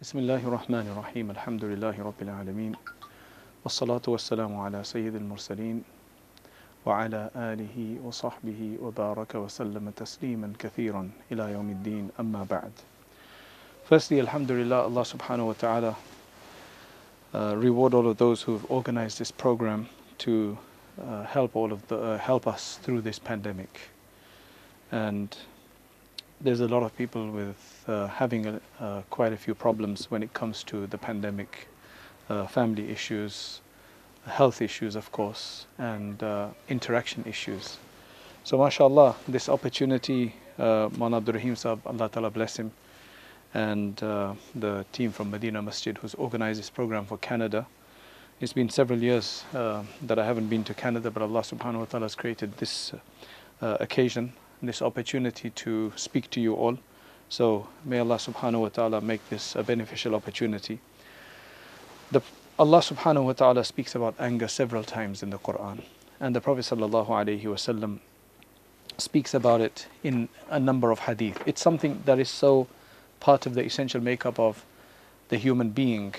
Bismillahirrahmanirrahim. Elhamdülillahi Rabbil alemin. Ve salatu ve selamu ala seyyidil murselin. Ve ala alihi ve sahbihi ve baraka ve selleme teslimen kethiren ila yevmiddin. Amma. Firstly, Alhamdulillah, Allah subhanahu wa ta'ala uh, reward all of those who have organized this program to uh, help all of the, uh, help us through this pandemic. And there's a lot of people with uh, having a, uh, quite a few problems when it comes to the pandemic, uh, family issues, health issues, of course, and uh, interaction issues. So, mashallah, this opportunity, uh, Man Abdul Rahim Allah Ta'ala bless him, and uh, the team from Medina Masjid who's organized this program for Canada. It's been several years uh, that I haven't been to Canada, but Allah subhanahu wa ta'ala has created this occasion, this opportunity to speak to you all. So may Allah subhanahu wa ta'ala make this a beneficial opportunity. The, Allah subhanahu wa ta'ala speaks about anger several times in the Quran. And the Prophet sallallahu alayhi wasallam speaks about it in a number of hadith. It's something that is so part of the essential makeup of the human being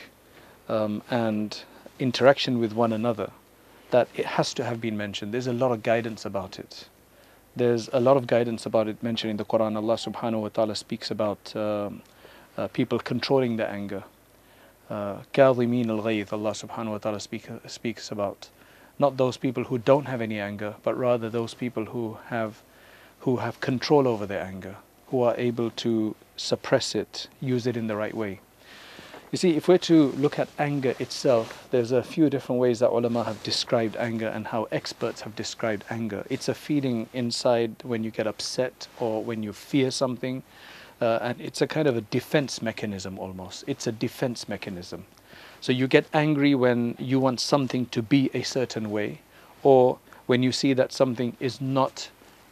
um, and interaction with one another that it has to have been mentioned. There's a lot of guidance about it. There's a lot of guidance about it mentioned in the Quran. Allah subhanahu wa ta'ala speaks about um, uh, people controlling their anger. Kadhimin al ghaydh, Allah subhanahu wa ta'ala speak, speaks about not those people who don't have any anger, but rather those people who have, who have control over their anger, who are able to suppress it, use it in the right way. You see, if we're to look at anger itself, there's a few different ways that ulama have described anger and how experts have described anger. It's a feeling inside when you get upset or when you fear something, uh, and it's a kind of a defense mechanism almost. It's a defense mechanism. So you get angry when you want something to be a certain way, or when you see that something is not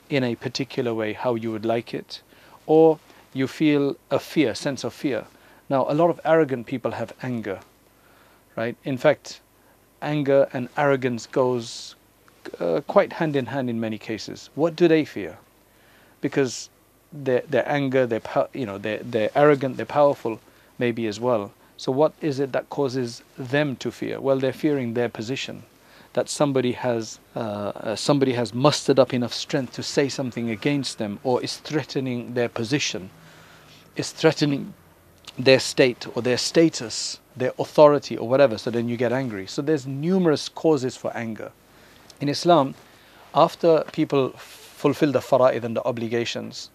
in a particular way how you would like it, or you feel a fear, sense of fear. Now, a lot of arrogant people have anger, right? In fact, anger and arrogance goes uh, quite hand in hand in many cases. What do they fear? Because their their anger, their you know, they're, they're arrogant, they're powerful, maybe as well. So, what is it that causes them to fear? Well, they're fearing their position, that somebody has uh, somebody has mustered up enough strength to say something against them, or is threatening their position, is threatening their state or their status, their authority or whatever, so then you get angry. So there's numerous causes for anger. In Islam, after people fulfill the fara'id and the obligations,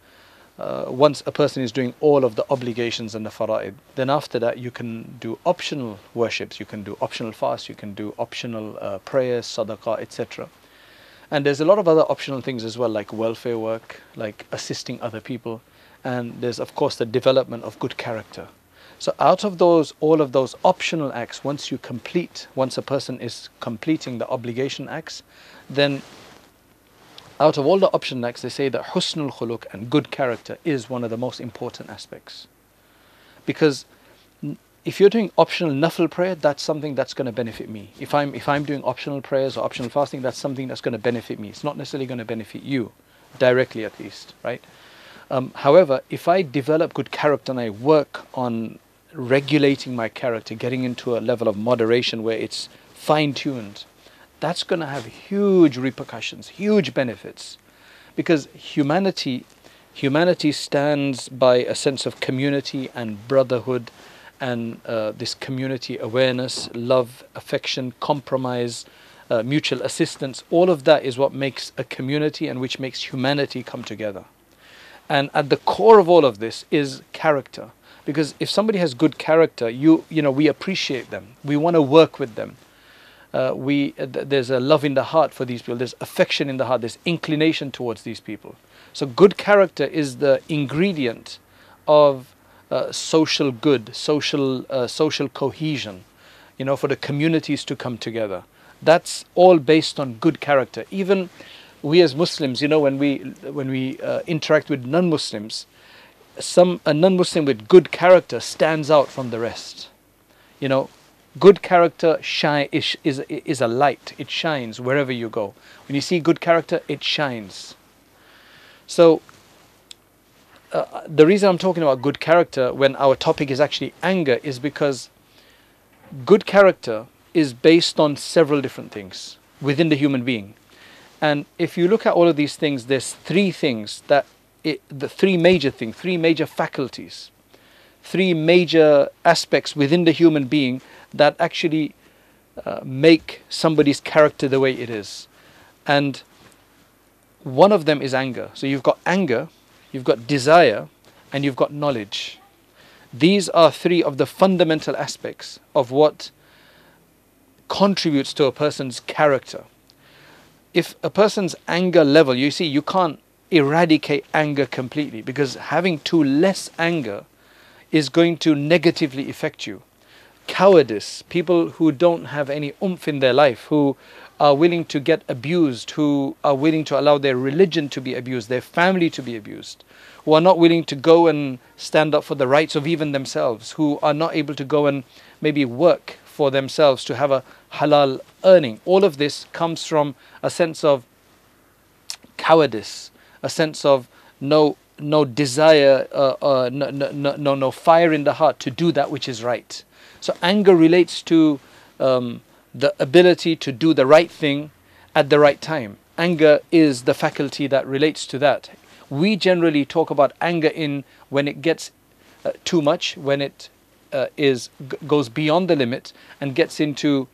uh, once a person is doing all of the obligations and the fara'id, then after that you can do optional worships, you can do optional fasts, you can do optional uh, prayers, sadaqah, etc. And there's a lot of other optional things as well, like welfare work, like assisting other people and there's of course the development of good character. So out of those, all of those optional acts, once you complete, once a person is completing the obligation acts, then out of all the optional acts, they say that husnul khuluq and good character is one of the most important aspects. Because if you're doing optional nafil prayer, that's something that's going to benefit me. If I'm if I'm doing optional prayers or optional fasting, that's something that's going to benefit me. It's not necessarily going to benefit you, directly at least, right? Um, however, if I develop good character and I work on regulating my character, getting into a level of moderation where it's fine tuned, that's going to have huge repercussions, huge benefits. Because humanity, humanity stands by a sense of community and brotherhood and uh, this community awareness, love, affection, compromise, uh, mutual assistance. All of that is what makes a community and which makes humanity come together. And at the core of all of this is character. Because if somebody has good character, you you know we appreciate them. We want to work with them. Uh, we th- there's a love in the heart for these people. There's affection in the heart. There's inclination towards these people. So good character is the ingredient of uh, social good, social uh, social cohesion. You know, for the communities to come together. That's all based on good character. Even we as Muslims, you know, when we when we uh, interact with non-Muslims, some a non-Muslim with good character stands out from the rest. You know, good character shine is, is is a light. It shines wherever you go. When you see good character, it shines. So uh, the reason I'm talking about good character when our topic is actually anger is because good character is based on several different things within the human being. And if you look at all of these things, there's three things that it, the three major things, three major faculties, three major aspects within the human being that actually uh, make somebody's character the way it is. And one of them is anger. So you've got anger, you've got desire, and you've got knowledge. These are three of the fundamental aspects of what contributes to a person's character. If a person's anger level, you see, you can't eradicate anger completely because having too less anger is going to negatively affect you. Cowardice, people who don't have any oomph in their life, who are willing to get abused, who are willing to allow their religion to be abused, their family to be abused, who are not willing to go and stand up for the rights of even themselves, who are not able to go and maybe work for themselves to have a halal earning. All of this comes from a sense of cowardice, a sense of no no desire, uh, uh, no, no, no, no fire in the heart to do that which is right. So anger relates to um, the ability to do the right thing at the right time. Anger is the faculty that relates to that. We generally talk about anger in when it gets uh, too much, when it uh, is goes beyond the limit and gets into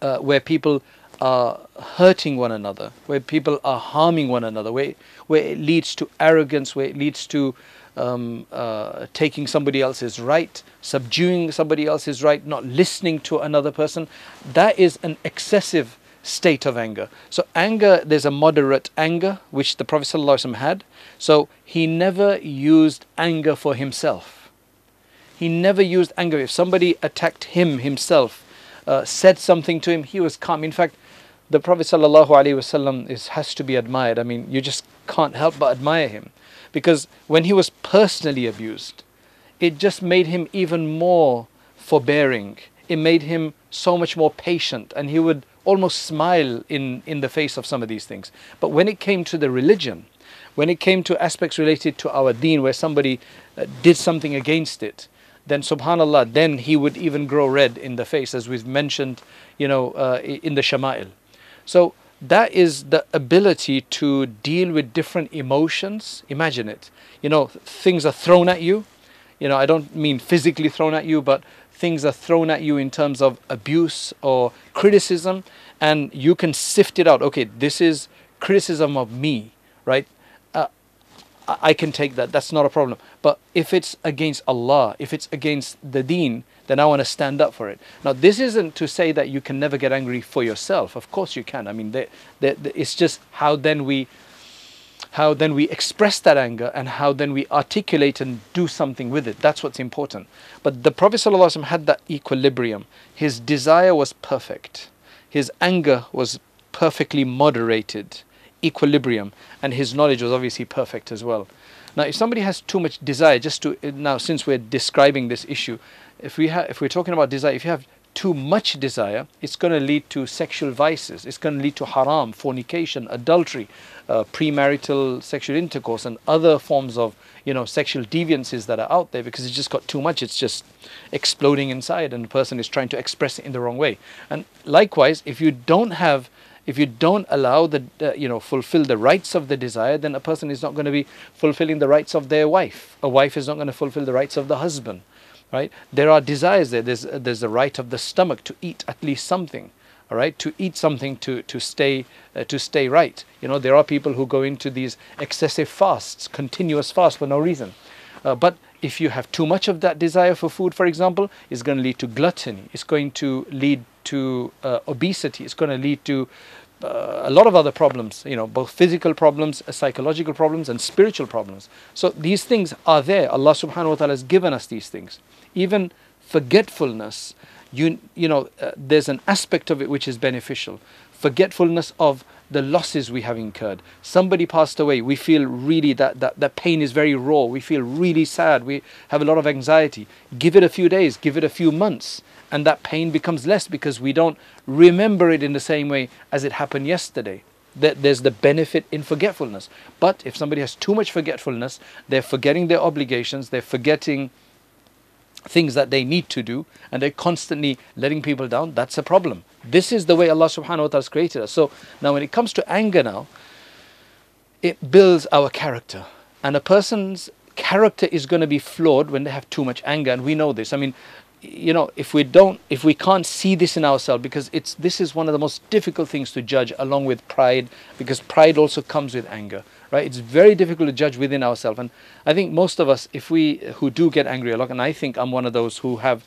uh, where people are hurting one another, where people are harming one another, where where it leads to arrogance, where it leads to um, uh, taking somebody else's right, subduing somebody else's right, not listening to another person. That is an excessive state of anger. So, anger, there's a moderate anger, which the Prophet ﷺ had. So, he never used anger for himself. He never used anger. If somebody attacked him himself, uh, said something to him, he was calm. In fact, the Prophet ﷺ is, has to be admired. I mean, you just can't help but admire him. Because when he was personally abused, it just made him even more forbearing. It made him so much more patient, and he would almost smile in, in the face of some of these things. But when it came to the religion, when it came to aspects related to our deen, where somebody uh, did something against it, then subhanallah, then he would even grow red in the face, as we've mentioned, you know, uh, in the Shama'il. So that is the ability to deal with different emotions. Imagine it. You know, things are thrown at you. You know, I don't mean physically thrown at you, but things are thrown at you in terms of abuse or criticism, and you can sift it out. Okay, this is criticism of me, right? I can take that. That's not a problem. But if it's against Allah, if it's against the deen, then I want to stand up for it. Now, this isn't to say that you can never get angry for yourself. Of course, you can. I mean, they, they, they, it's just how then we how then we express that anger and how then we articulate and do something with it. That's what's important. But the Prophet ﷺ had that equilibrium. His desire was perfect, his anger was perfectly moderated, equilibrium, and his knowledge was obviously perfect as well. Now, if somebody has too much desire, just to now, since we're describing this issue, if we have, if we're talking about desire, if you have too much desire, it's going to lead to sexual vices. It's going to lead to haram, fornication, adultery, uh, premarital sexual intercourse, and other forms of you know sexual deviances that are out there because it's just got too much. It's just exploding inside, and the person is trying to express it in the wrong way. And likewise, if you don't have if you don't allow the uh, you know fulfill the rights of the desire then a person is not going to be fulfilling the rights of their wife a wife is not going to fulfill the rights of the husband right? There are desires there. There's, there's the right of the stomach to eat at least something, all right? To eat something to, to, stay, uh, to stay right. You know, there are people who go into these excessive fasts, continuous fast for no reason. Uh, but if you have too much of that desire for food, for example, it's going to lead to gluttony. It's going to lead to uh, obesity. It's going to lead to uh, a lot of other problems, you know, both physical problems, uh, psychological problems, and spiritual problems. So these things are there. Allah subhanahu wa ta'ala has given us these things even forgetfulness you you know uh, there's an aspect of it which is beneficial forgetfulness of the losses we have incurred. Somebody passed away. We feel really that, that that pain is very raw. We feel really sad. We have a lot of anxiety. Give it a few days. Give it a few months. And that pain becomes less because we don't remember it in the same way as it happened yesterday. That there's the benefit in forgetfulness. But if somebody has too much forgetfulness, they're forgetting their obligations, they're forgetting things that they need to do, and they're constantly letting people down, that's a problem. This is the way Allah subhanahu wa ta'ala has created us. So now when it comes to anger now, it builds our character. And a person's character is going to be flawed when they have too much anger, and we know this. I mean, you know if we don't if we can't see this in ourselves because it's this is one of the most difficult things to judge along with pride because pride also comes with anger right it's very difficult to judge within ourselves and i think most of us if we who do get angry a lot and i think i'm one of those who have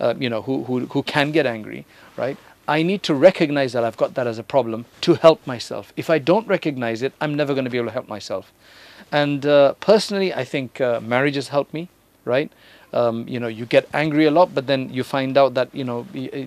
uh, you know who, who who can get angry right I need to recognize that I've got that as a problem to help myself. If I don't recognize it, I'm never going to be able to help myself. And uh, personally, I think uh, marriage has helped me, right? Um, you know you get angry a lot but then you find out that you know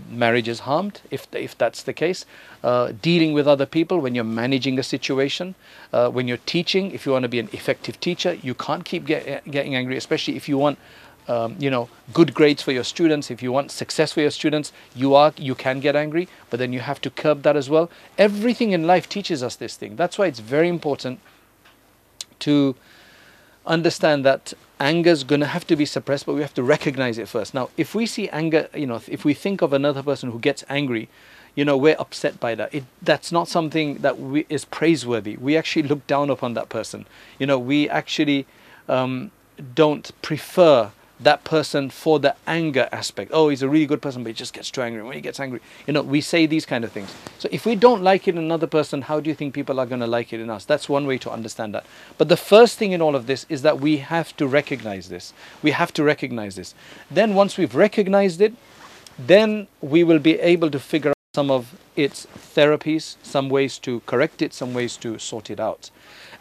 marriage is harmed if if that's the case. Uh, dealing with other people when you're managing a situation uh, when you're teaching if you want to be an effective teacher you can't keep get, getting angry especially if you want um, you know good grades for your students if you want success for your students you are you can get angry but then you have to curb that as well. Everything in life teaches us this thing. That's why it's very important to understand that anger is going to have to be suppressed, but we have to recognize it first. Now, if we see anger, you know, if we think of another person who gets angry, you know, we're upset by that. It, that's not something that we, is praiseworthy. We actually look down upon that person. You know, we actually um, don't prefer that person for the anger aspect. Oh, he's a really good person, but he just gets too angry. When he gets angry, you know, we say these kind of things. So if we don't like it in another person, how do you think people are going to like it in us? That's one way to understand that. But the first thing in all of this is that we have to recognize this. We have to recognize this. Then once we've recognized it, then we will be able to figure out some of its therapies, some ways to correct it, some ways to sort it out.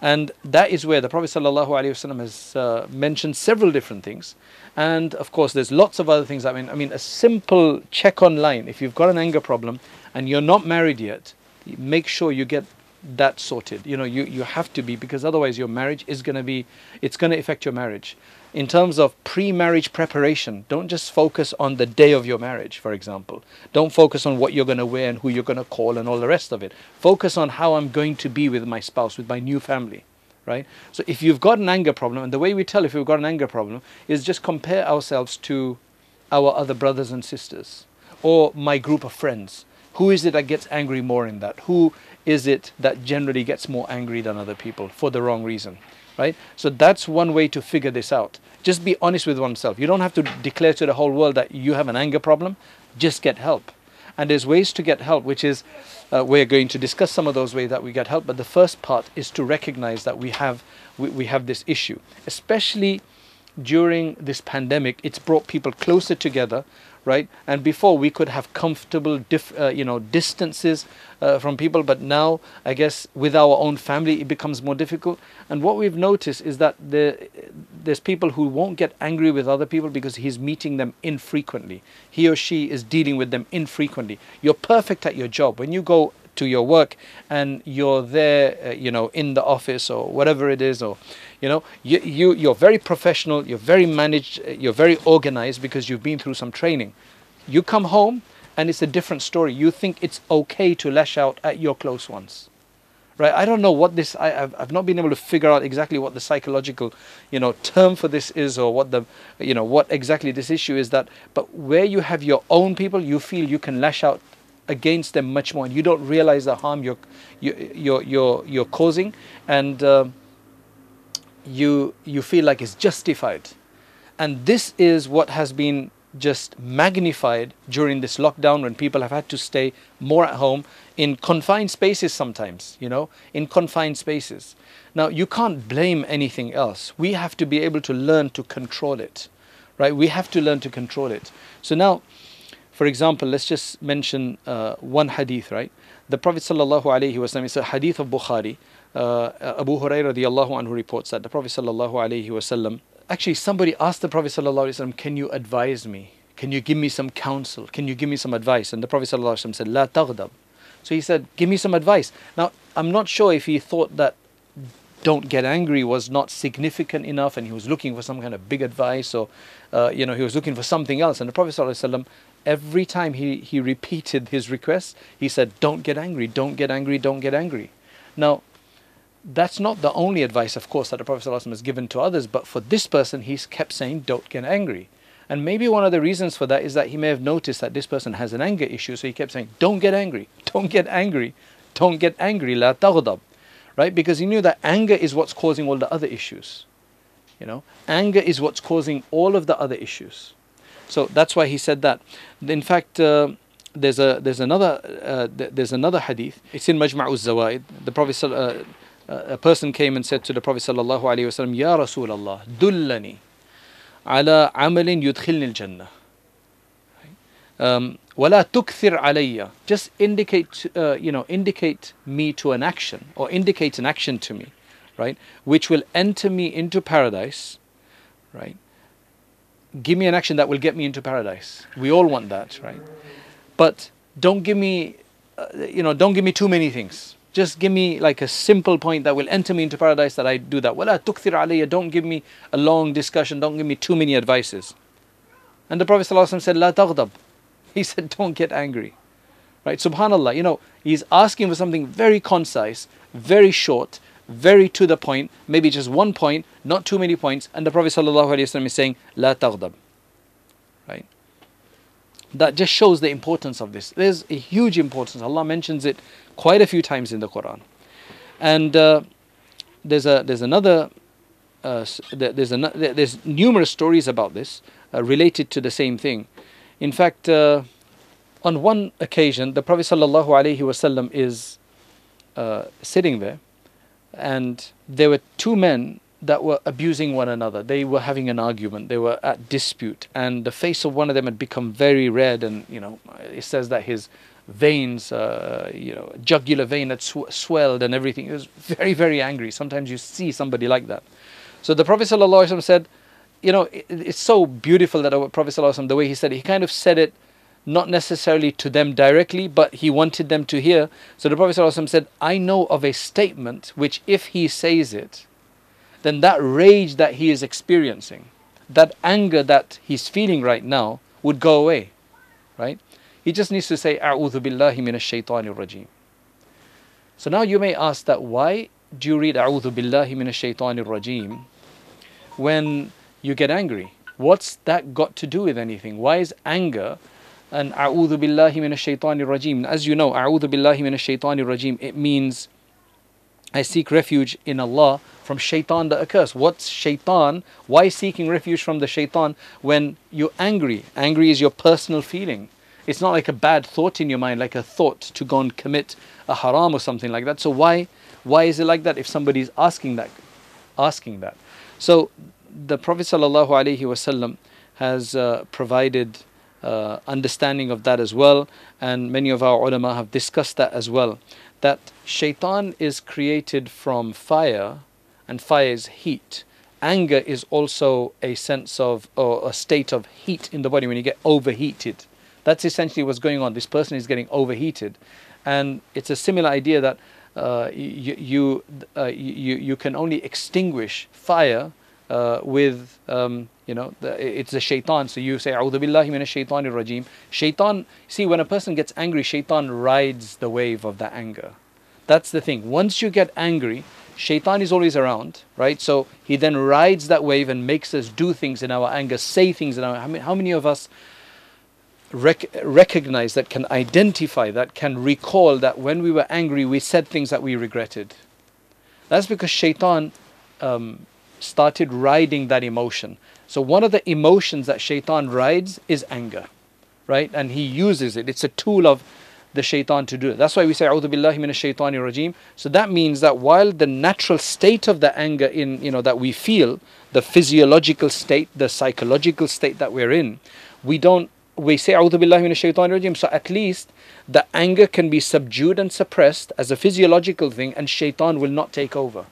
And that is where the Prophet ﷺ has uh, mentioned several different things. And of course, there's lots of other things. I mean, I mean, a simple check online. If you've got an anger problem and you're not married yet, make sure you get that sorted. You know, you, you have to be because otherwise your marriage is going to be, it's going to affect your marriage. In terms of pre-marriage preparation, don't just focus on the day of your marriage, for example. Don't focus on what you're going to wear and who you're going to call and all the rest of it. Focus on how I'm going to be with my spouse, with my new family right? So if you've got an anger problem, and the way we tell if we've got an anger problem is just compare ourselves to our other brothers and sisters or my group of friends. Who is it that gets angry more in that? Who is it that generally gets more angry than other people for the wrong reason? Right? So that's one way to figure this out. Just be honest with oneself. You don't have to declare to the whole world that you have an anger problem. Just get help. And there's ways to get help, which is uh, we're going to discuss some of those ways that we get help. But the first part is to recognize that we have we, we have this issue, especially during this pandemic. It's brought people closer together right? And before we could have comfortable, uh, you know, distances uh, from people, but now I guess with our own family it becomes more difficult. And what we've noticed is that the, there's people who won't get angry with other people because he's meeting them infrequently. He or she is dealing with them infrequently. You're perfect at your job when you go to your work and you're there, uh, you know, in the office or whatever it is, or you know, you, you, you're very professional, you're very managed, you're very organized because you've been through some training. You come home and it's a different story. You think it's okay to lash out at your close ones. Right? I don't know what this, I, have I've not been able to figure out exactly what the psychological, you know, term for this is or what the, you know, what exactly this issue is that, but where you have your own people, you feel you can lash out against them much more and you don't realize the harm you're, you, you're, you're, you're causing. And, uh, you you feel like it's justified. And this is what has been just magnified during this lockdown when people have had to stay more at home in confined spaces sometimes you know in confined spaces. Now you can't blame anything else. We have to be able to learn to control it right? We have to learn to control it. So now for example let's just mention uh, one hadith right? The prophet sallallahu alaihi wasallam is a hadith of bukhari uh, Abu Hurairah radiallahu anhu reports that the Prophet sallallahu wasallam actually somebody asked the Prophet sallallahu wasallam, "Can you advise me? Can you give me some counsel? Can you give me some advice?" And the Prophet sallallahu wasallam said, "La taghdab." So he said, "Give me some advice." Now I'm not sure if he thought that don't get angry was not significant enough and he was looking for some kind of big advice or uh, you know he was looking for something else and the prophet ﷺ, every time he, he repeated his request he said don't get angry don't get angry don't get angry Now, that's not the only advice, of course, that the Prophet ﷺ has given to others, but for this person, he's kept saying, don't get angry. And maybe one of the reasons for that is that he may have noticed that this person has an anger issue, so he kept saying, don't get angry, don't get angry, don't get angry, la taghdab. Right? Because he knew that anger is what's causing all the other issues. You know, anger is what's causing all of the other issues. So that's why he said that. In fact, uh, there's a there's another uh, there's another hadith. It's in Majma'uz Zawaid. The Prophet uh, a person came and said to the Prophet sallallahu alaihi wasallam, "Ya Rasulullah, dullani ala amalin yudkhilni al-jannah." Um, ولا تكثر علي just indicate uh, you know indicate me to an action or indicate an action to me right which will enter me into paradise right give me an action that will get me into paradise we all want that right but don't give me uh, you know don't give me too many things Just give me like a simple point that will enter me into paradise that I do that. Wala tukthir alayya. Don't give me a long discussion. Don't give me too many advices. And the Prophet ﷺ said, La taghdab. He said, don't get angry. Right? Subhanallah. You know, he's asking for something very concise, very short, very to the point, maybe just one point, not too many points. And the Prophet ﷺ is saying, La taghdab. Right? That just shows the importance of this. There's a huge importance. Allah mentions it quite a few times in the Quran. And uh, there's a there's another uh, there's a, there's numerous stories about this uh, related to the same thing. In fact, uh, on one occasion, the Prophet sallallahu alaihi wasallam is uh, sitting there, and there were two men that were abusing one another. They were having an argument. They were at dispute, and the face of one of them had become very red. And you know, it says that his veins, uh, you know, jugular vein had sw- swelled and everything. He was very, very angry. Sometimes you see somebody like that. So the Prophet ﷺ said, you know, it, it's so beautiful that the Prophet ﷺ, the way he said it, he kind of said it not necessarily to them directly, but he wanted them to hear. So the Prophet ﷺ said, I know of a statement which, if he says it, then that rage that he is experiencing, that anger that he's feeling right now, would go away. Right? He just needs to say, A'udhu billahi minash shaitanir rajim. So now you may ask that why do you read A'udhu billahi minash shaitanir rajim when you get angry? What's that got to do with anything? Why is anger and A'udhu billahi minash shaitanir rajim? As you know, A'udhu billahi minash shaitanir rajim, it means I seek refuge in Allah from shaitan the accursed. What's shaitan? Why seeking refuge from the shaitan when you're angry? Angry is your personal feeling. It's not like a bad thought in your mind, like a thought to go and commit a haram or something like that. So why why is it like that if somebody is asking that asking that? So the Prophet wasallam has uh, provided uh, understanding of that as well, and many of our ulama have discussed that as well. That shaitan is created from fire, and fire is heat. Anger is also a sense of or a state of heat in the body when you get overheated. That's essentially what's going on. This person is getting overheated, and it's a similar idea that uh, you you, uh, you you can only extinguish fire uh, with um, you know the, it's a shaitan. So you say "A'udhu billahi minash shaitanir rajim." Shaitan. See, when a person gets angry, shaitan rides the wave of that anger. That's the thing. Once you get angry, shaitan is always around, right? So he then rides that wave and makes us do things in our anger, say things in our. How many, how many of us? rec- recognize that, can identify that, can recall that when we were angry, we said things that we regretted. That's because shaitan um, started riding that emotion. So, one of the emotions that shaitan rides is anger, right? And he uses it. It's a tool of the shaitan to do it. That's why we say, A'udhu billahi minash shaitani rajim. So that means that while the natural state of the anger in, you know, that we feel, the physiological state, the psychological state that we're in, we don't we say A'udhu Billahi Minash Rajim. So at least the anger can be subdued and suppressed as a physiological thing and shaitan will not take over.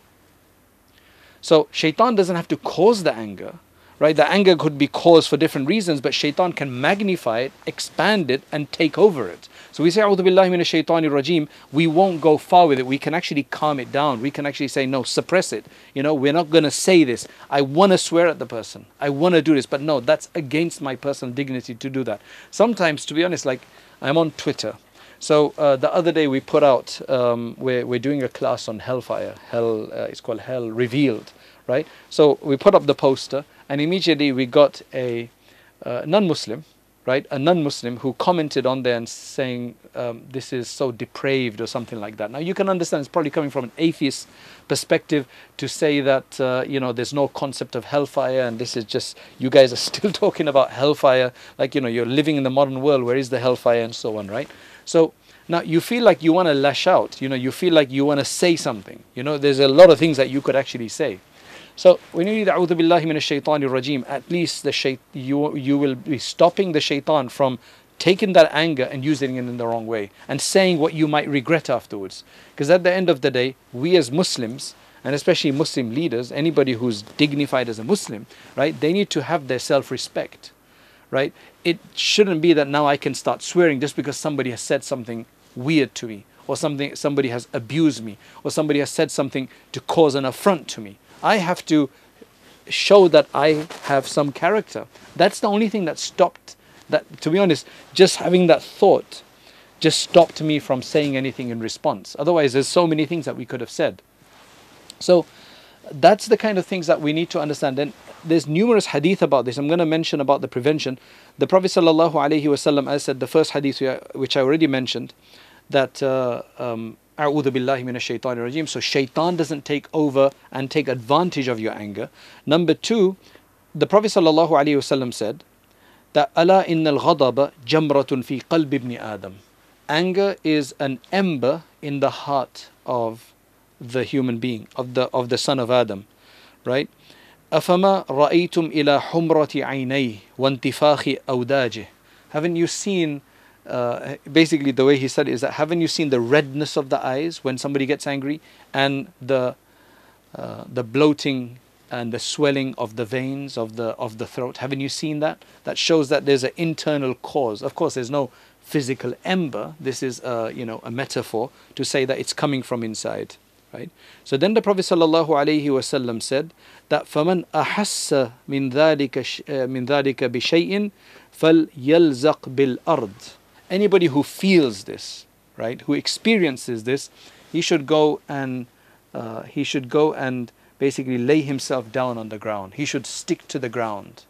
So shaitan doesn't have to cause the anger, right? The anger could be caused for different reasons, but shaitan can magnify it, expand it, and take over it. So we say, billahi minash shaitani rajim, we won't go far with it. We can actually calm it down. We can actually say, no, suppress it. You know, we're not going to say this. I want to swear at the person. I want to do this. But no, that's against my personal dignity to do that. Sometimes, to be honest, like I'm on Twitter, So uh, the other day we put out, um, we're, we're doing a class on hellfire. Hell, uh, it's called Hell Revealed, right? So we put up the poster, and immediately we got a uh, non-Muslim, right? A non-Muslim who commented on there and saying um, this is so depraved or something like that. Now you can understand it's probably coming from an atheist perspective to say that uh, you know there's no concept of hellfire and this is just you guys are still talking about hellfire like you know you're living in the modern world where is the hellfire and so on, right? So now you feel like you want to lash out, you know, you feel like you want to say something. You know, there's a lot of things that you could actually say. So when you read A'udhu Billahi Minash Shaitanir Rajim, at least the shait- you, you will be stopping the shaitan from taking that anger and using it in the wrong way and saying what you might regret afterwards. Because at the end of the day, we as Muslims, and especially Muslim leaders, anybody who's dignified as a Muslim, right, they need to have their self respect, right? It shouldn't be that now I can start swearing just because somebody has said something weird to me or something somebody has abused me or somebody has said something to cause an affront to me I have to show that I have some character. That's the only thing that stopped that to be honest, just having that thought just stopped me from saying anything in response. Otherwise there's so many things that we could have said. So that's the kind of things that we need to understand. And there's numerous hadith about this. I'm going to mention about the prevention. The Prophet sallallahu as said, the first hadith which I already mentioned, that uh, um, billahi minash shaitan rajim. So shaitan doesn't take over and take advantage of your anger. Number two, the Prophet sallallahu said that Allah innal ghadaba jamratun fi qalb ibn Adam. Anger is an ember in the heart of the human being, of the of the son of Adam, right? أفما رأيتم إلى حمرة عينيه وانتفاخ أوداجه Haven't you seen uh, basically the way he said is that haven't you seen the redness of the eyes when somebody gets angry and the uh, the bloating and the swelling of the veins of the of the throat haven't you seen that that shows that there's an internal cause of course there's no physical ember this is uh, you know a metaphor to say that it's coming from inside right so then the prophet sallallahu alaihi wasallam said that dhalika uh, min dhalika bi shay'in falyalzaq bil ard anybody who feels this, right, who experiences this, he should go and uh, he should go and basically lay himself down on the ground. He should stick to the ground.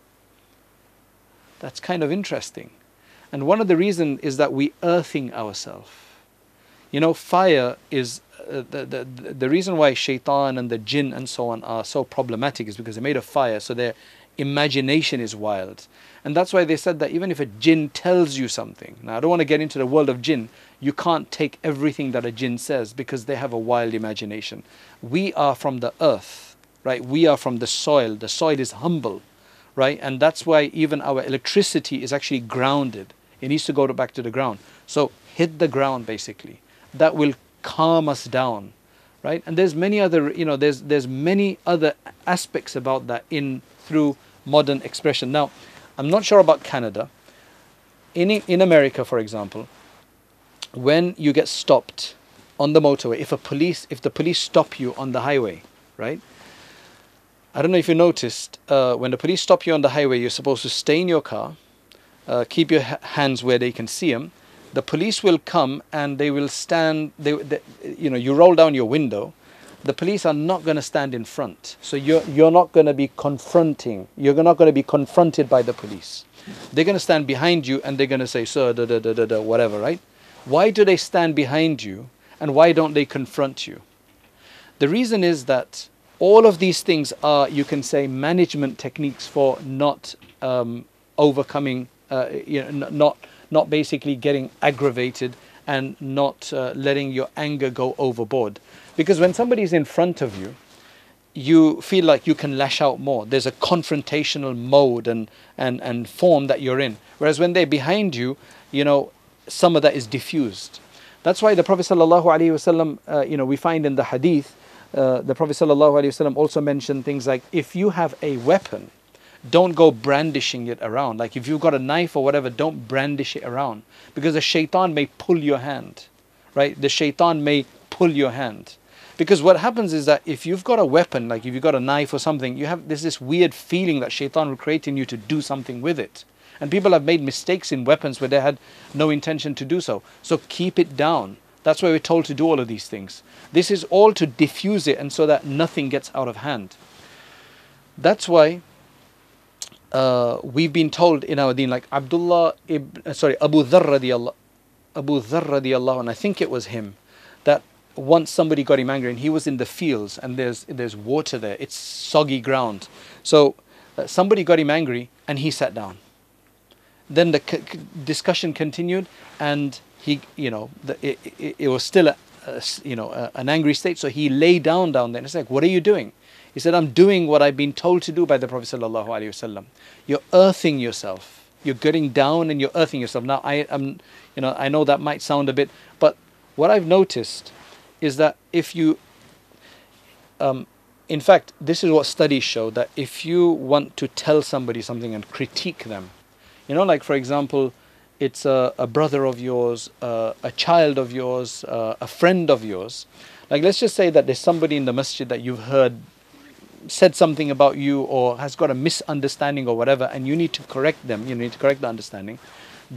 That's kind of interesting. And one of the reasons is that we earthing ourselves. You know, fire is the, the, the reason why shaitan and the jinn and so on are so problematic is because they're made of fire, so their imagination is wild. And that's why they said that even if a jinn tells you something, now I don't want to get into the world of jinn, you can't take everything that a jinn says because they have a wild imagination. We are from the earth, right? We are from the soil. The soil is humble, right? And that's why even our electricity is actually grounded. It needs to go back to the ground. So hit the ground basically. That will calm us down, right? And there's many other, you know, there's there's many other aspects about that in through modern expression. Now, I'm not sure about Canada. In, in America, for example, when you get stopped on the motorway, if a police, if the police stop you on the highway, right? I don't know if you noticed, uh, when the police stop you on the highway, you're supposed to stay in your car, uh, keep your hands where they can see them. The police will come and they will stand. They, they you know, you roll down your window, the police are not going to stand in front. So you're, you're not going to be confronting, you're not going to be confronted by the police. They're going to stand behind you and they're going to say, sir, da, da, da, da, da, whatever, right? Why do they stand behind you and why don't they confront you? The reason is that all of these things are, you can say, management techniques for not um, overcoming, uh, you know, not, not basically getting aggravated and not uh, letting your anger go overboard. Because when somebody's in front of you, you feel like you can lash out more. There's a confrontational mode and, and, and form that you're in. Whereas when they're behind you, you know, some of that is diffused. That's why the Prophet ﷺ, uh, you know, we find in the hadith, uh, the Prophet ﷺ also mentioned things like if you have a weapon, don't go brandishing it around. Like if you've got a knife or whatever, don't brandish it around because the shaitan may pull your hand, right? The shaitan may pull your hand. Because what happens is that if you've got a weapon, like if you've got a knife or something, you have there's this weird feeling that shaitan will create in you to do something with it. And people have made mistakes in weapons where they had no intention to do so. So keep it down. That's why we're told to do all of these things. This is all to diffuse it and so that nothing gets out of hand. That's why uh, we've been told in our deen, like Abdullah, ibn, uh, sorry, Abu Dharr radiallahu, Abu Dharr radiallahu, and I think it was him, that once somebody got him angry and he was in the fields and there's there's water there, it's soggy ground. So uh, somebody got him angry and he sat down. Then the c- discussion continued and he, you know, the, it, it, it, was still a, a you know a, an angry state. So he lay down down there and it's like, what are you doing? He said, I'm doing what I've been told to do by the Prophet. You're earthing yourself. You're getting down and you're earthing yourself. Now I am, you know, I know that might sound a bit, but what I've noticed is that if you, um, in fact, this is what studies show that if you want to tell somebody something and critique them, you know, like for example, it's a, a brother of yours, uh, a child of yours, uh, a friend of yours. Like, let's just say that there's somebody in the masjid that you've heard said something about you or has got a misunderstanding or whatever, and you need to correct them, you need to correct the understanding.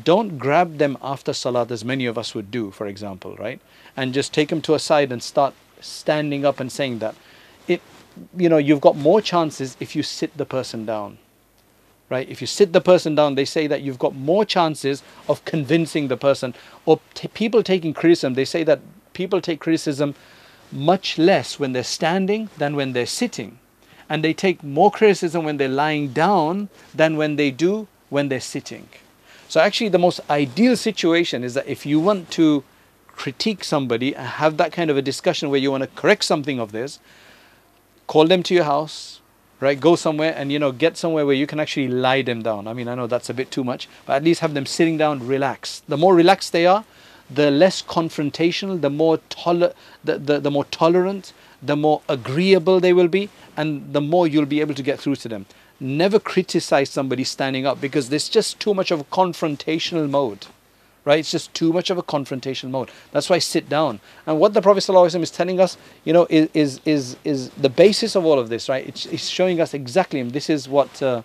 Don't grab them after salat as many of us would do, for example, right? And just take them to a side and start standing up and saying that. It, you know, you've got more chances if you sit the person down right? If you sit the person down, they say that you've got more chances of convincing the person. Or t- people taking criticism, they say that people take criticism much less when they're standing than when they're sitting. And they take more criticism when they're lying down than when they do when they're sitting. So, actually, the most ideal situation is that if you want to critique somebody and have that kind of a discussion where you want to correct something of this, call them to your house, right go somewhere and you know get somewhere where you can actually lie them down i mean i know that's a bit too much but at least have them sitting down relaxed. the more relaxed they are the less confrontational the more toler- the, the, the more tolerant the more agreeable they will be and the more you'll be able to get through to them never criticize somebody standing up because there's just too much of a confrontational mode right? It's just too much of a confrontational mode. That's why sit down. And what the Prophet ﷺ is telling us, you know, is, is, is, is the basis of all of this, right? It's, it's showing us exactly, and this is what uh,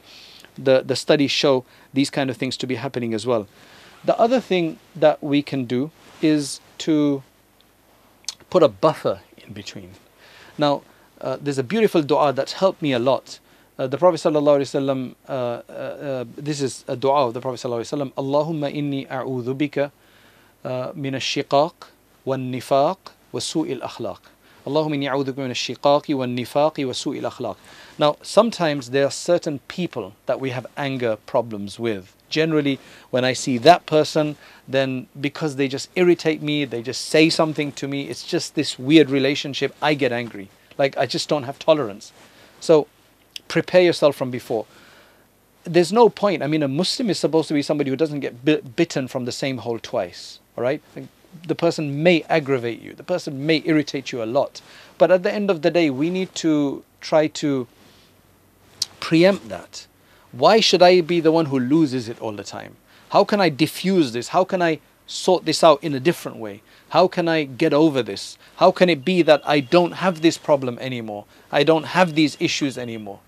the, the studies show these kind of things to be happening as well. The other thing that we can do is to put a buffer in between. Now, uh, there's a beautiful dua that's helped me a lot. Uh, the Prophet ﷺ, uh, uh, uh, this is a dua of the Prophet ﷺ, Allahumma inni a'udhu bika min al-shiqaq wal-nifaq wa su'il akhlaq. Allahumma inni a'udhu bika min al-shiqaq wal-nifaq wa su'il akhlaq. Now, sometimes there are certain people that we have anger problems with. Generally, when I see that person, then because they just irritate me, they just say something to me, it's just this weird relationship, I get angry. Like, I just don't have tolerance. So, prepare yourself from before. There's no point. I mean, a Muslim is supposed to be somebody who doesn't get bitten from the same hole twice. All right? The person may aggravate you, the person may irritate you a lot. But at the end of the day, we need to try to preempt that. Why should I be the one who loses it all the time? How can I diffuse this? How can I sort this out in a different way? How can I get over this? How can it be that I don't have this problem anymore? I don't have these issues anymore?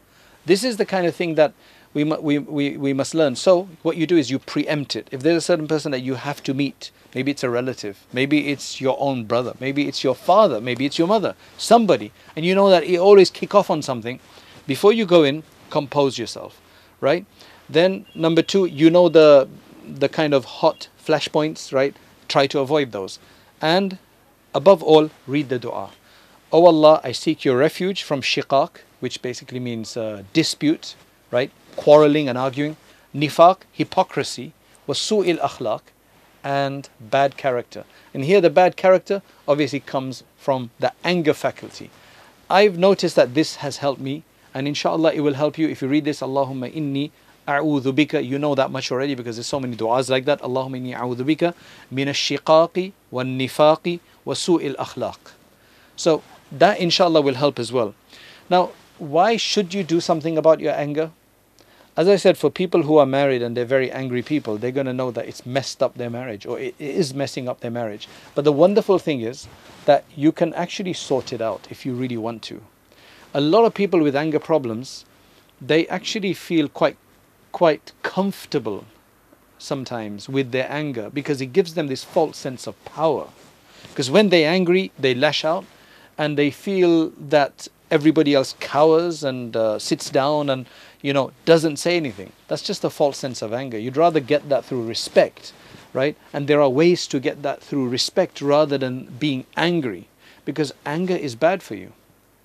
This is the kind of thing that we, we, we, we must learn. So, what you do is you preempt it. If there's a certain person that you have to meet, maybe it's a relative, maybe it's your own brother, maybe it's your father, maybe it's your mother, somebody, and you know that you always kick off on something, before you go in, compose yourself, right? Then, number two, you know the, the kind of hot flashpoints, right? Try to avoid those. And above all, read the dua. O oh Allah, I seek your refuge from shiqaq, which basically means uh, dispute, right? Quarreling and arguing. Nifaq, hypocrisy. Wasu'il akhlaq, and bad character. And here the bad character obviously comes from the anger faculty. I've noticed that this has helped me, and inshallah it will help you if you read this. Allahumma inni a'udhu bika. You know that much already because there's so many du'as like that. Allahumma inni a'udhu bika min ash-shiqaqi wan-nifaqi wa su'il akhlaq. So that inshallah will help as well. Now, why should you do something about your anger? As I said, for people who are married and they're very angry people, they're going to know that it's messed up their marriage or it is messing up their marriage. But the wonderful thing is that you can actually sort it out if you really want to. A lot of people with anger problems, they actually feel quite quite comfortable sometimes with their anger because it gives them this false sense of power. Because when they're angry, they lash out and they feel that everybody else cowers and uh, sits down and you know doesn't say anything. That's just a false sense of anger. You'd rather get that through respect, right? And there are ways to get that through respect rather than being angry because anger is bad for you,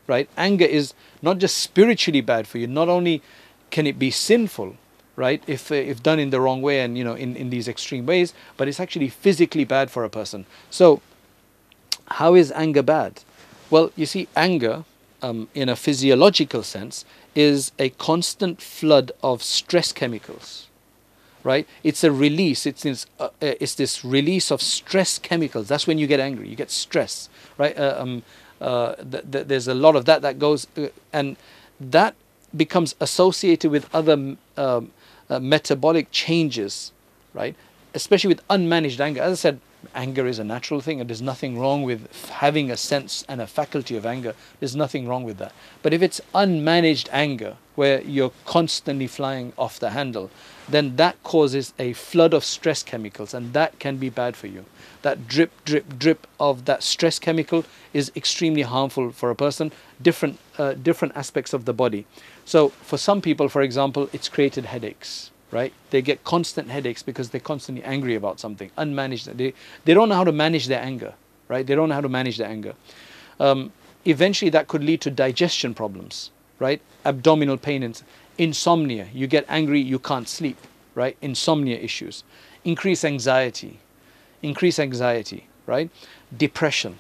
right? Anger is not just spiritually bad for you. Not only can it be sinful, right? If, uh, if done in the wrong way and you know in, in these extreme ways, but it's actually physically bad for a person. So, how is anger bad? Well, you see, anger, um, in a physiological sense, is a constant flood of stress chemicals. Right? It's a release. It's this, uh, uh, it's this release of stress chemicals. That's when you get angry. You get stress. Right? Uh, um, uh, th- th- there's a lot of that that goes, uh, and that becomes associated with other um, uh, metabolic changes. Right? Especially with unmanaged anger. As I said, anger is a natural thing and there's nothing wrong with having a sense and a faculty of anger there's nothing wrong with that but if it's unmanaged anger where you're constantly flying off the handle then that causes a flood of stress chemicals and that can be bad for you that drip drip drip of that stress chemical is extremely harmful for a person different uh, different aspects of the body so for some people for example it's created headaches right? They get constant headaches because they're constantly angry about something, unmanaged. They, they don't know how to manage their anger, right? They don't know how to manage their anger. Um, eventually, that could lead to digestion problems, right? Abdominal pain and insomnia. You get angry, you can't sleep, right? Insomnia issues. Increase anxiety, increase anxiety, right? Depression.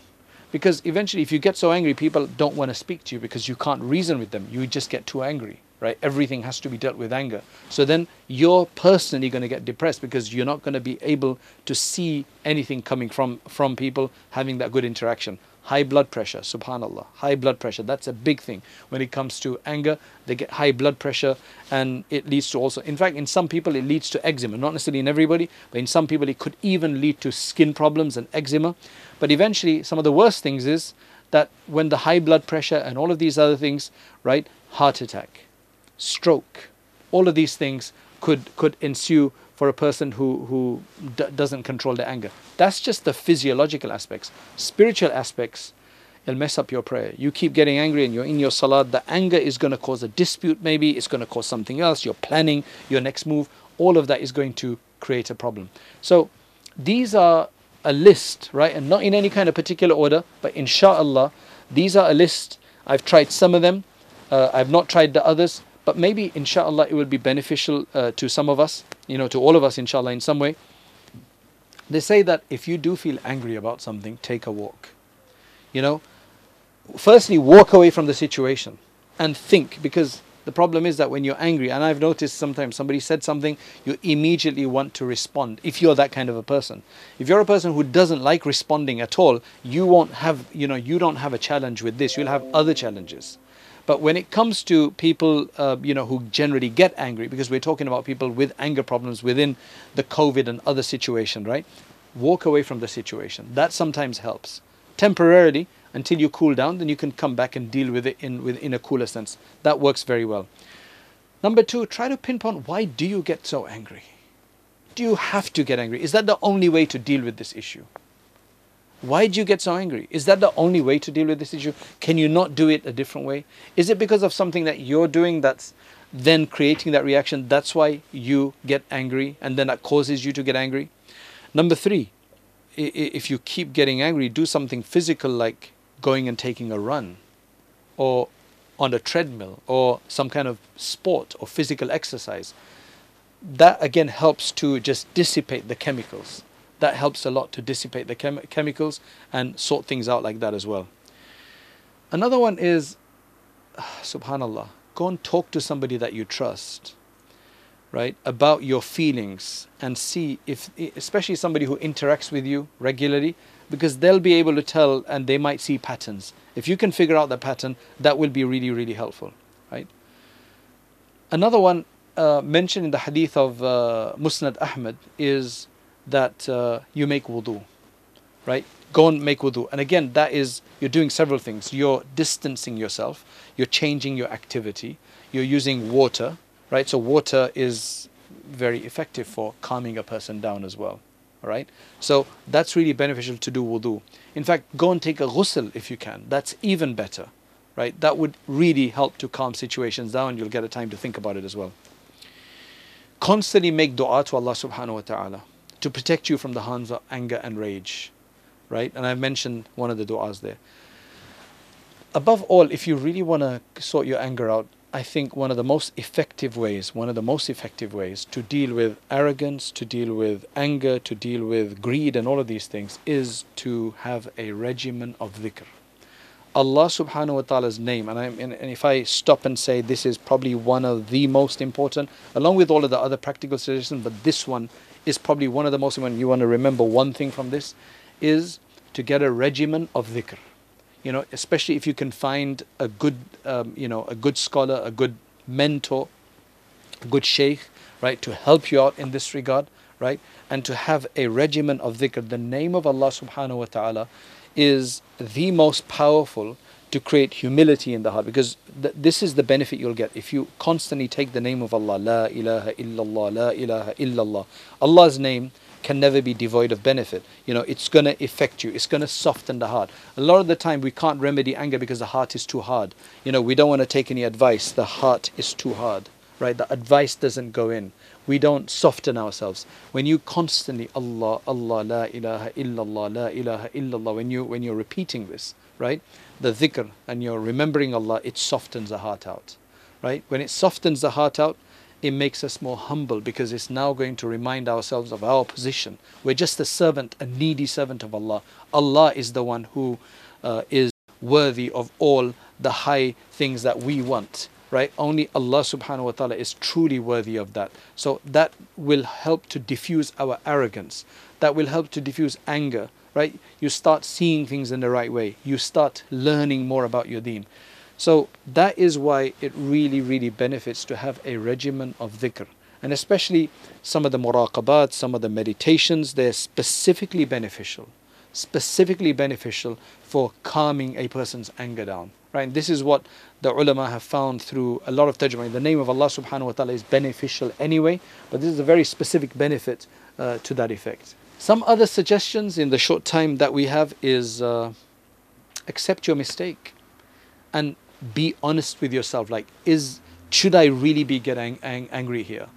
Because eventually, if you get so angry, people don't want to speak to you because you can't reason with them. You just get too angry, right? Everything has to be dealt with anger. So then you're personally going to get depressed because you're not going to be able to see anything coming from from people having that good interaction. High blood pressure, subhanallah. High blood pressure, that's a big thing. When it comes to anger, they get high blood pressure and it leads to also, in fact, in some people it leads to eczema. Not necessarily in everybody, but in some people it could even lead to skin problems and eczema. But eventually, some of the worst things is that when the high blood pressure and all of these other things, right, heart attack, stroke, all of these things could could ensue for a person who who d- doesn't control their anger. That's just the physiological aspects. Spiritual aspects, it'll mess up your prayer. You keep getting angry and you're in your salat. The anger is going to cause a dispute. Maybe it's going to cause something else. You're planning your next move. All of that is going to create a problem. So these are a list, right? And not in any kind of particular order, but inshallah, these are a list. I've tried some of them. Uh, I've not tried the others. But maybe, inshallah, it will be beneficial uh, to some of us, you know, to all of us, inshallah, in some way. They say that if you do feel angry about something, take a walk. You know, firstly, walk away from the situation and think because the problem is that when you're angry, and I've noticed sometimes somebody said something, you immediately want to respond if you're that kind of a person. If you're a person who doesn't like responding at all, you won't have, you know, you don't have a challenge with this. You'll have other challenges. But when it comes to people, uh, you know, who generally get angry, because we're talking about people with anger problems within the COVID and other situation, right? Walk away from the situation. That sometimes helps temporarily until you cool down. Then you can come back and deal with it in with, in a cooler sense. That works very well. Number two, try to pinpoint why do you get so angry? Do you have to get angry? Is that the only way to deal with this issue? Why do you get so angry? Is that the only way to deal with this issue? Can you not do it a different way? Is it because of something that you're doing that's then creating that reaction? That's why you get angry and then that causes you to get angry? Number three, if you keep getting angry, do something physical like going and taking a run or on a treadmill or some kind of sport or physical exercise. That again helps to just dissipate the chemicals that helps a lot to dissipate the chem- chemicals and sort things out like that as well. Another one is, subhanallah, go and talk to somebody that you trust, right, about your feelings and see if, especially somebody who interacts with you regularly, because they'll be able to tell and they might see patterns. If you can figure out the pattern, that will be really, really helpful, right? Another one uh, mentioned in the hadith of uh, Musnad Ahmad is that uh, you make wudu, right? Go and make wudu. And again, that is, you're doing several things. You're distancing yourself, you're changing your activity, you're using water, right? So, water is very effective for calming a person down as well. All right. So that's really beneficial to do wudu. In fact, go and take a ghusl if you can. That's even better. Right. That would really help to calm situations down. You'll get a time to think about it as well. Constantly make dua to Allah subhanahu wa ta'ala to protect you from the hands of anger and rage. Right? And I've mentioned one of the du'as there. Above all, if you really want to sort your anger out, I think one of the most effective ways, one of the most effective ways to deal with arrogance, to deal with anger, to deal with greed and all of these things is to have a regimen of dhikr. Allah subhanahu wa ta'ala's name, and, and, and if I stop and say this is probably one of the most important, along with all of the other practical suggestions, but this one is probably one of the most important. You want to remember one thing from this is to get a regimen of dhikr you know, especially if you can find a good, um, you know, a good scholar, a good mentor, a good sheikh, right, to help you out in this regard, right, and to have a regimen of dhikr. The name of Allah subhanahu wa ta'ala is the most powerful to create humility in the heart because th- this is the benefit you'll get if you constantly take the name of Allah, La ilaha illallah, La ilaha illallah. Allah's name can never be devoid of benefit. You know, it's going to affect you. It's going to soften the heart. A lot of the time, we can't remedy anger because the heart is too hard. You know, we don't want to take any advice. The heart is too hard, right? The advice doesn't go in. We don't soften ourselves. When you constantly Allah, Allah, La ilaha illallah, La ilaha illallah, when you when you're repeating this, right? The dhikr and you're remembering Allah, it softens the heart out, right? When it softens the heart out, it makes us more humble because it's now going to remind ourselves of our position. We're just a servant, a needy servant of Allah. Allah is the one who uh, is worthy of all the high things that we want, right? Only Allah subhanahu wa ta'ala is truly worthy of that. So that will help to diffuse our arrogance. That will help to diffuse anger, right? You start seeing things in the right way. You start learning more about your deen. So that is why it really, really benefits to have a regimen of dhikr. And especially some of the muraqabat, some of the meditations, they're specifically beneficial. Specifically beneficial for calming a person's anger down. Right? this is what the ulama have found through a lot of tajma. The name of Allah subhanahu wa ta'ala is beneficial anyway, but this is a very specific benefit uh, to that effect. Some other suggestions in the short time that we have is uh, accept your mistake and be honest with yourself like is should i really be getting ang- angry here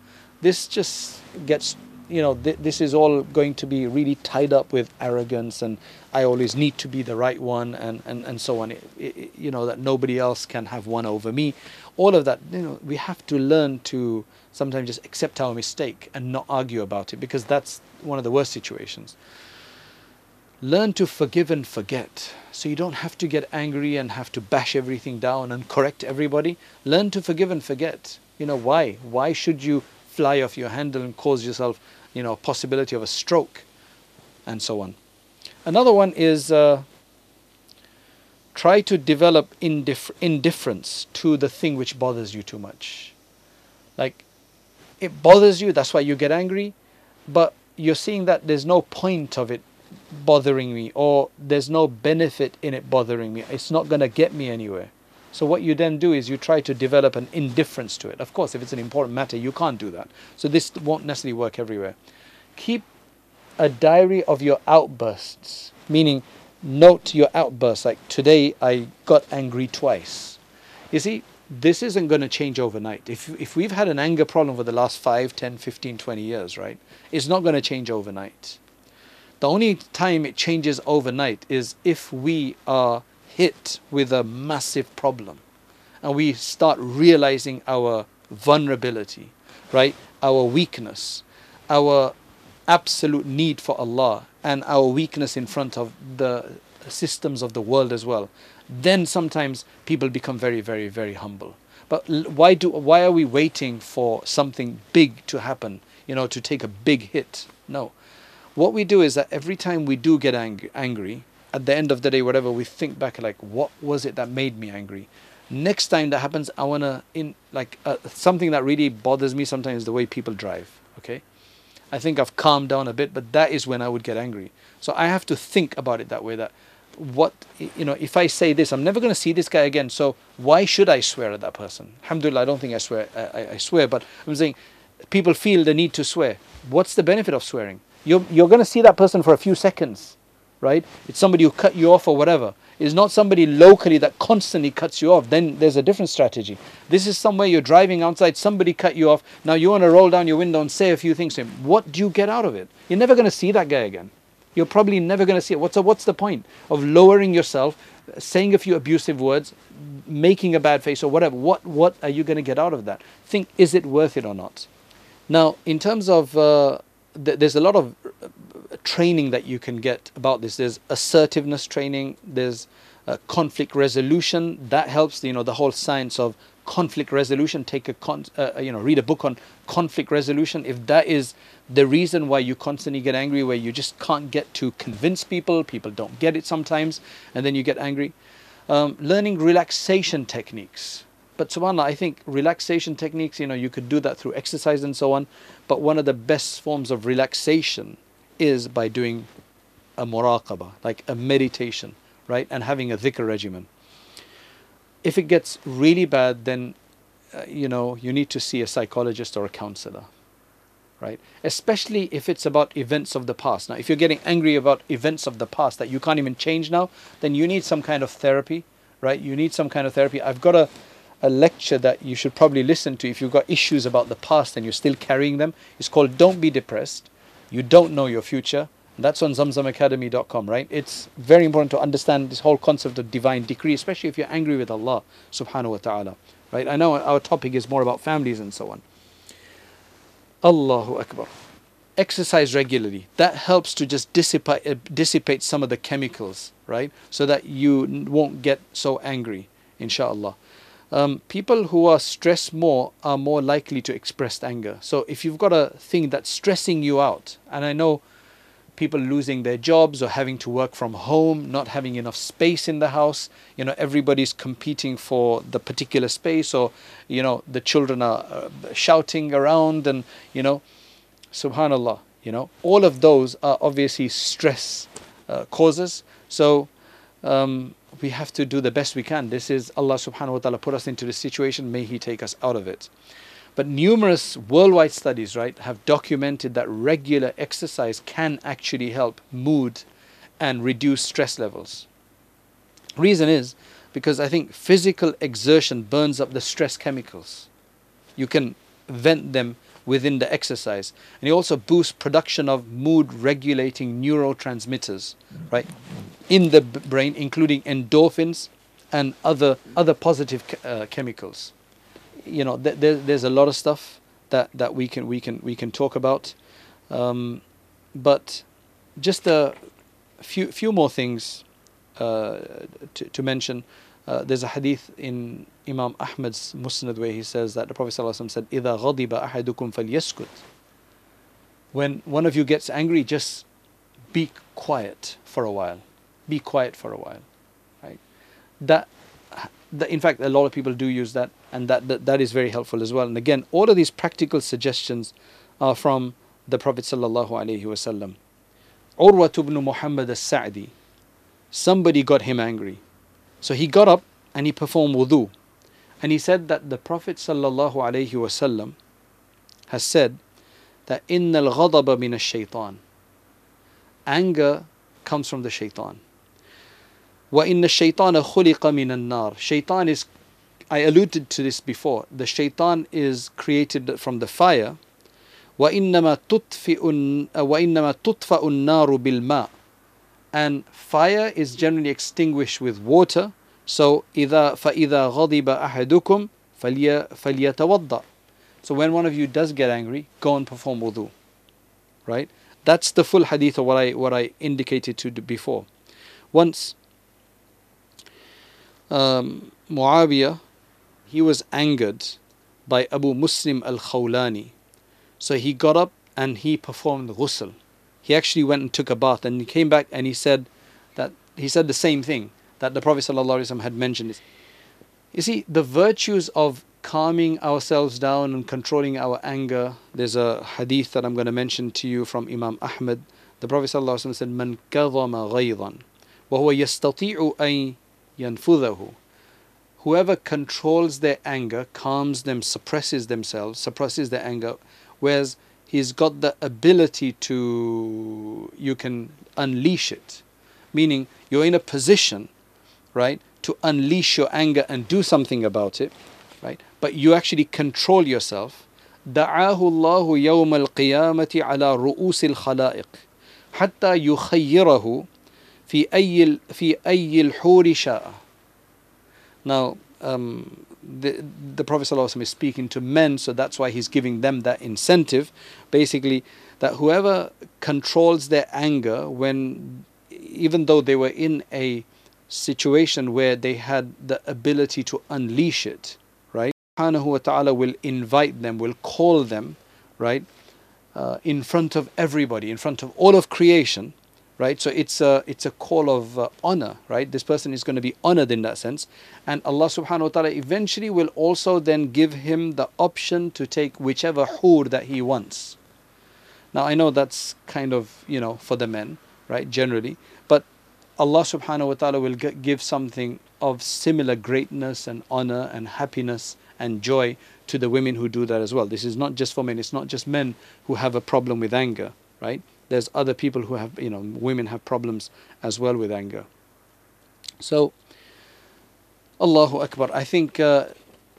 this just gets you know th- this is all going to be really tied up with arrogance and i always need to be the right one and and, and so on it, it, you know that nobody else can have one over me all of that you know we have to learn to sometimes just accept our mistake and not argue about it because that's one of the worst situations learn to forgive and forget. So you don't have to get angry and have to bash everything down and correct everybody. Learn to forgive and forget. You know, why? Why should you fly off your handle and cause yourself, you know, possibility of a stroke and so on. Another one is uh, try to develop indif- indifference to the thing which bothers you too much. Like, it bothers you, that's why you get angry, but you're seeing that there's no point of it bothering me or there's no benefit in it bothering me. It's not going to get me anywhere. So what you then do is you try to develop an indifference to it. Of course, if it's an important matter, you can't do that. So this won't necessarily work everywhere. Keep a diary of your outbursts, meaning note your outbursts. Like today, I got angry twice. You see, this isn't going to change overnight. If, if we've had an anger problem for the last 5, 10, 15, 20 years, right, it's not going to change overnight. The only time it changes overnight is if we are hit with a massive problem and we start realizing our vulnerability, right? Our weakness, our absolute need for Allah, and our weakness in front of the systems of the world as well. Then sometimes people become very, very, very humble. But why do why are we waiting for something big to happen? You know, to take a big hit? No. What we do is that every time we do get ang- angry, at the end of the day, whatever, we think back like, what was it that made me angry? Next time that happens, I wanna in like uh, something that really bothers me sometimes is the way people drive. Okay, I think I've calmed down a bit, but that is when I would get angry. So I have to think about it that way. That what you know, if I say this, I'm never to see this guy again. So why should I swear at that person? Alhamdulillah, I don't think I swear. I, I swear, but I'm saying people feel the need to swear. What's the benefit of swearing? You're, you're going to see that person for a few seconds, right? It's somebody who cut you off or whatever. It's not somebody locally that constantly cuts you off. Then there's a different strategy. This is somewhere you're driving outside, somebody cut you off. Now you want to roll down your window and say a few things to him. What do you get out of it? You're never going to see that guy again. You're probably never going to see it. What's, the, what's the point of lowering yourself, saying a few abusive words, making a bad face or whatever? What, what are you going to get out of that? Think, is it worth it or not? Now, in terms of, uh, th- there's a lot of training that you can get about this. There's assertiveness training. There's uh, conflict resolution. That helps. You know the whole science of conflict resolution. Take a con- uh, you know read a book on conflict resolution. If that is the reason why you constantly get angry, where you just can't get to convince people, people don't get it sometimes, and then you get angry. Um, learning relaxation techniques. But subhanAllah, I think relaxation techniques, you know, you could do that through exercise and so on. But one of the best forms of relaxation is by doing a muraqabah, like a meditation, right? And having a dhikr regimen. If it gets really bad, then, uh, you know, you need to see a psychologist or a counselor, right? Especially if it's about events of the past. Now, if you're getting angry about events of the past that you can't even change now, then you need some kind of therapy, right? You need some kind of therapy. I've got a a lecture that you should probably listen to if you've got issues about the past and you're still carrying them. It's called Don't Be Depressed. You Don't Know Your Future. That's on zamzamacademy.com, right? It's very important to understand this whole concept of divine decree, especially if you're angry with Allah subhanahu wa ta'ala. Right? I know our topic is more about families and so on. Allahu Akbar. Exercise regularly. That helps to just dissipate, uh, dissipate some of the chemicals, right? So that you won't get so angry, inshallah um, people who are stressed more are more likely to express anger. So if you've got a thing that's stressing you out, and I know people losing their jobs or having to work from home, not having enough space in the house, you know, everybody's competing for the particular space, or you know, the children are uh, shouting around, and you know, subhanallah, you know, all of those are obviously stress uh, causes. So um, we have to do the best we can. This is Allah subhanahu wa ta'ala put us into this situation. May He take us out of it. But numerous worldwide studies, right, have documented that regular exercise can actually help mood and reduce stress levels. Reason is because I think physical exertion burns up the stress chemicals. You can vent them within the exercise. And it also boosts production of mood regulating neurotransmitters, right, in the brain, including endorphins and other other positive uh, chemicals. You know, th- there, there's a lot of stuff that, that we can we can we can talk about, um, but just a few few more things uh, to, to mention. Uh, there's a hadith in Imam Ahmad's Musnad where he says that the Prophet ﷺ said, إِذَا غَضِبَ أَحَدُكُمْ فَلْيَسْكُتْ When one of you gets angry, just be quiet for a while. Be quiet for a while. Right? That, that in fact, a lot of people do use that, and that, that, that is very helpful as well. And again, all of these practical suggestions are from the Prophet sallallahu alaihi wasallam. Urwa ibn Muhammad as-Sa'di. Somebody got him angry. So he got up and he performed wudu. And he said that the Prophet sallallahu alaihi wasallam has said that in al ghadaba min shaitan anger comes from the shaitan wa inna shaytana khuliqa min an-nar shaitan is I alluded to this before the shaitan is created from the fire wa innama tutfi'un wa innama tutfa'u an-naru bil ma' and fire is generally extinguished with water so إذا فإذا غضب أحدكم فلي فليتوضأ. So when one of you does get angry, go and perform wudu. Right? That's the full hadith of what I what I indicated to before. Once um, Muawiyah, he was angered by Abu Muslim al-Khawlani. So he got up and he performed ghusl. He actually went and took a bath and he came back and he said that he said the same thing that the Prophet ﷺ had mentioned. You see, the virtues of calming ourselves down and controlling our anger. There's a hadith that I'm going to mention to you from Imam Ahmad. The Prophet ﷺ said, "Man kadhama ghaydan, وهو يستطيع أن ينفذه." Whoever controls their anger, calms them, suppresses themselves, suppresses their anger, whereas he's got the ability to you can unleash it meaning you're in a position right to unleash your anger and do something about it right but you actually control yourself دعاه الله يوم القيامة على رؤوس الخلائق حتى يخيره في أي في أي الحور شاء now um, the, the Prophet ﷺ is speaking to men, so that's why he's giving them that incentive. Basically, that whoever controls their anger when, even though they were in a situation where they had the ability to unleash it, right? Subhanahu wa ta'ala will invite them, will call them, right? Uh, in front of everybody, in front of all of creation, right? So it's a it's a call of uh, honor, right? This person is going to be honored in that sense, and Allah Subhanahu wa Taala eventually will also then give him the option to take whichever hur that he wants. Now I know that's kind of you know for the men, right? Generally, but Allah Subhanahu wa Taala will g- give something of similar greatness and honor and happiness and joy to the women who do that as well. This is not just for men. It's not just men who have a problem with anger, right? There's other people who have, you know, women have problems as well with anger. So, Allahu Akbar. I think uh,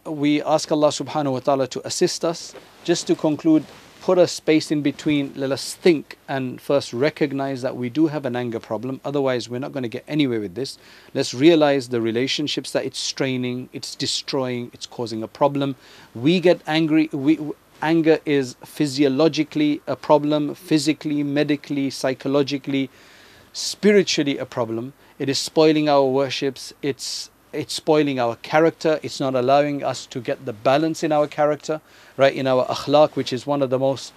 we ask Allah subhanahu wa ta'ala to assist us. Just to conclude, put a space in between, let us think and first recognize that we do have an anger problem. Otherwise, we're not going to get anywhere with this. Let's realize the relationships that it's straining, it's destroying, it's causing a problem. We get angry, we, anger is physiologically a problem, physically, medically, psychologically, spiritually a problem. It is spoiling our worships. It's it's spoiling our character. It's not allowing us to get the balance in our character, right? In our akhlaq, which is one of the most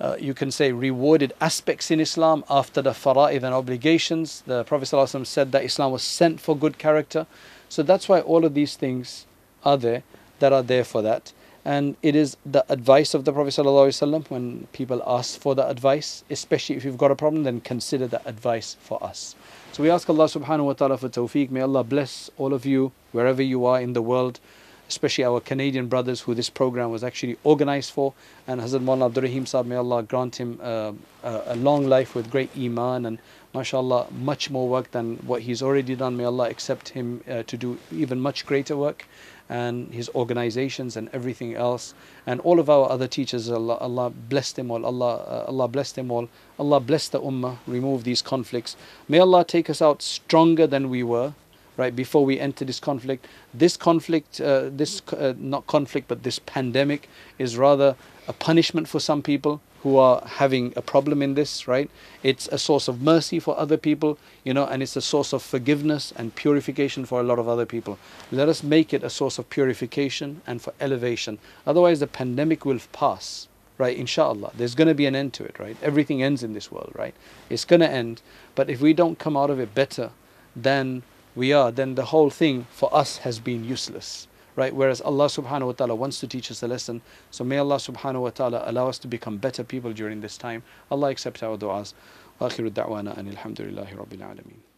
uh, you can say rewarded aspects in Islam after the fara'id and obligations. The Prophet ﷺ said that Islam was sent for good character. So that's why all of these things are there that are there for that and it is the advice of the Prophet ﷺ when people ask for the advice, especially if you've got a problem, then consider the advice for us. So we ask Allah subhanahu wa ta'ala for tawfiq. May Allah bless all of you wherever you are in the world, especially our Canadian brothers who this program was actually organized for. And Hazrat Maulana Abdul Rahim Saab, may Allah grant him uh, a long life with great iman and mashallah, much more work than what he's already done. May Allah accept him uh, to do even much greater work and his organizations and everything else. And all of our other teachers Allah, Allah bless them all Allah uh, Allah bless them all. Allah bless the ummah remove these conflicts. May Allah take us out stronger than we were right before we enter this conflict. This conflict uh, this uh, not conflict but this pandemic is rather a punishment for some people who are having a problem in this, right? It's a source of mercy for other people, you know, and it's a source of forgiveness and purification for a lot of other people. Let us make it a source of purification and for elevation. Otherwise, the pandemic will pass, right? Inshallah. There's going to be an end to it, right? Everything ends in this world, right? It's going to end. But if we don't come out of it better than we are, then the whole thing for us has been useless right? Whereas Allah subhanahu wa ta'ala wants to teach us a lesson. So may Allah subhanahu wa ta'ala allow us to become better people during this time. Allah accept our du'as. وآخر الدعوانا أن الحمد لله رب العالمين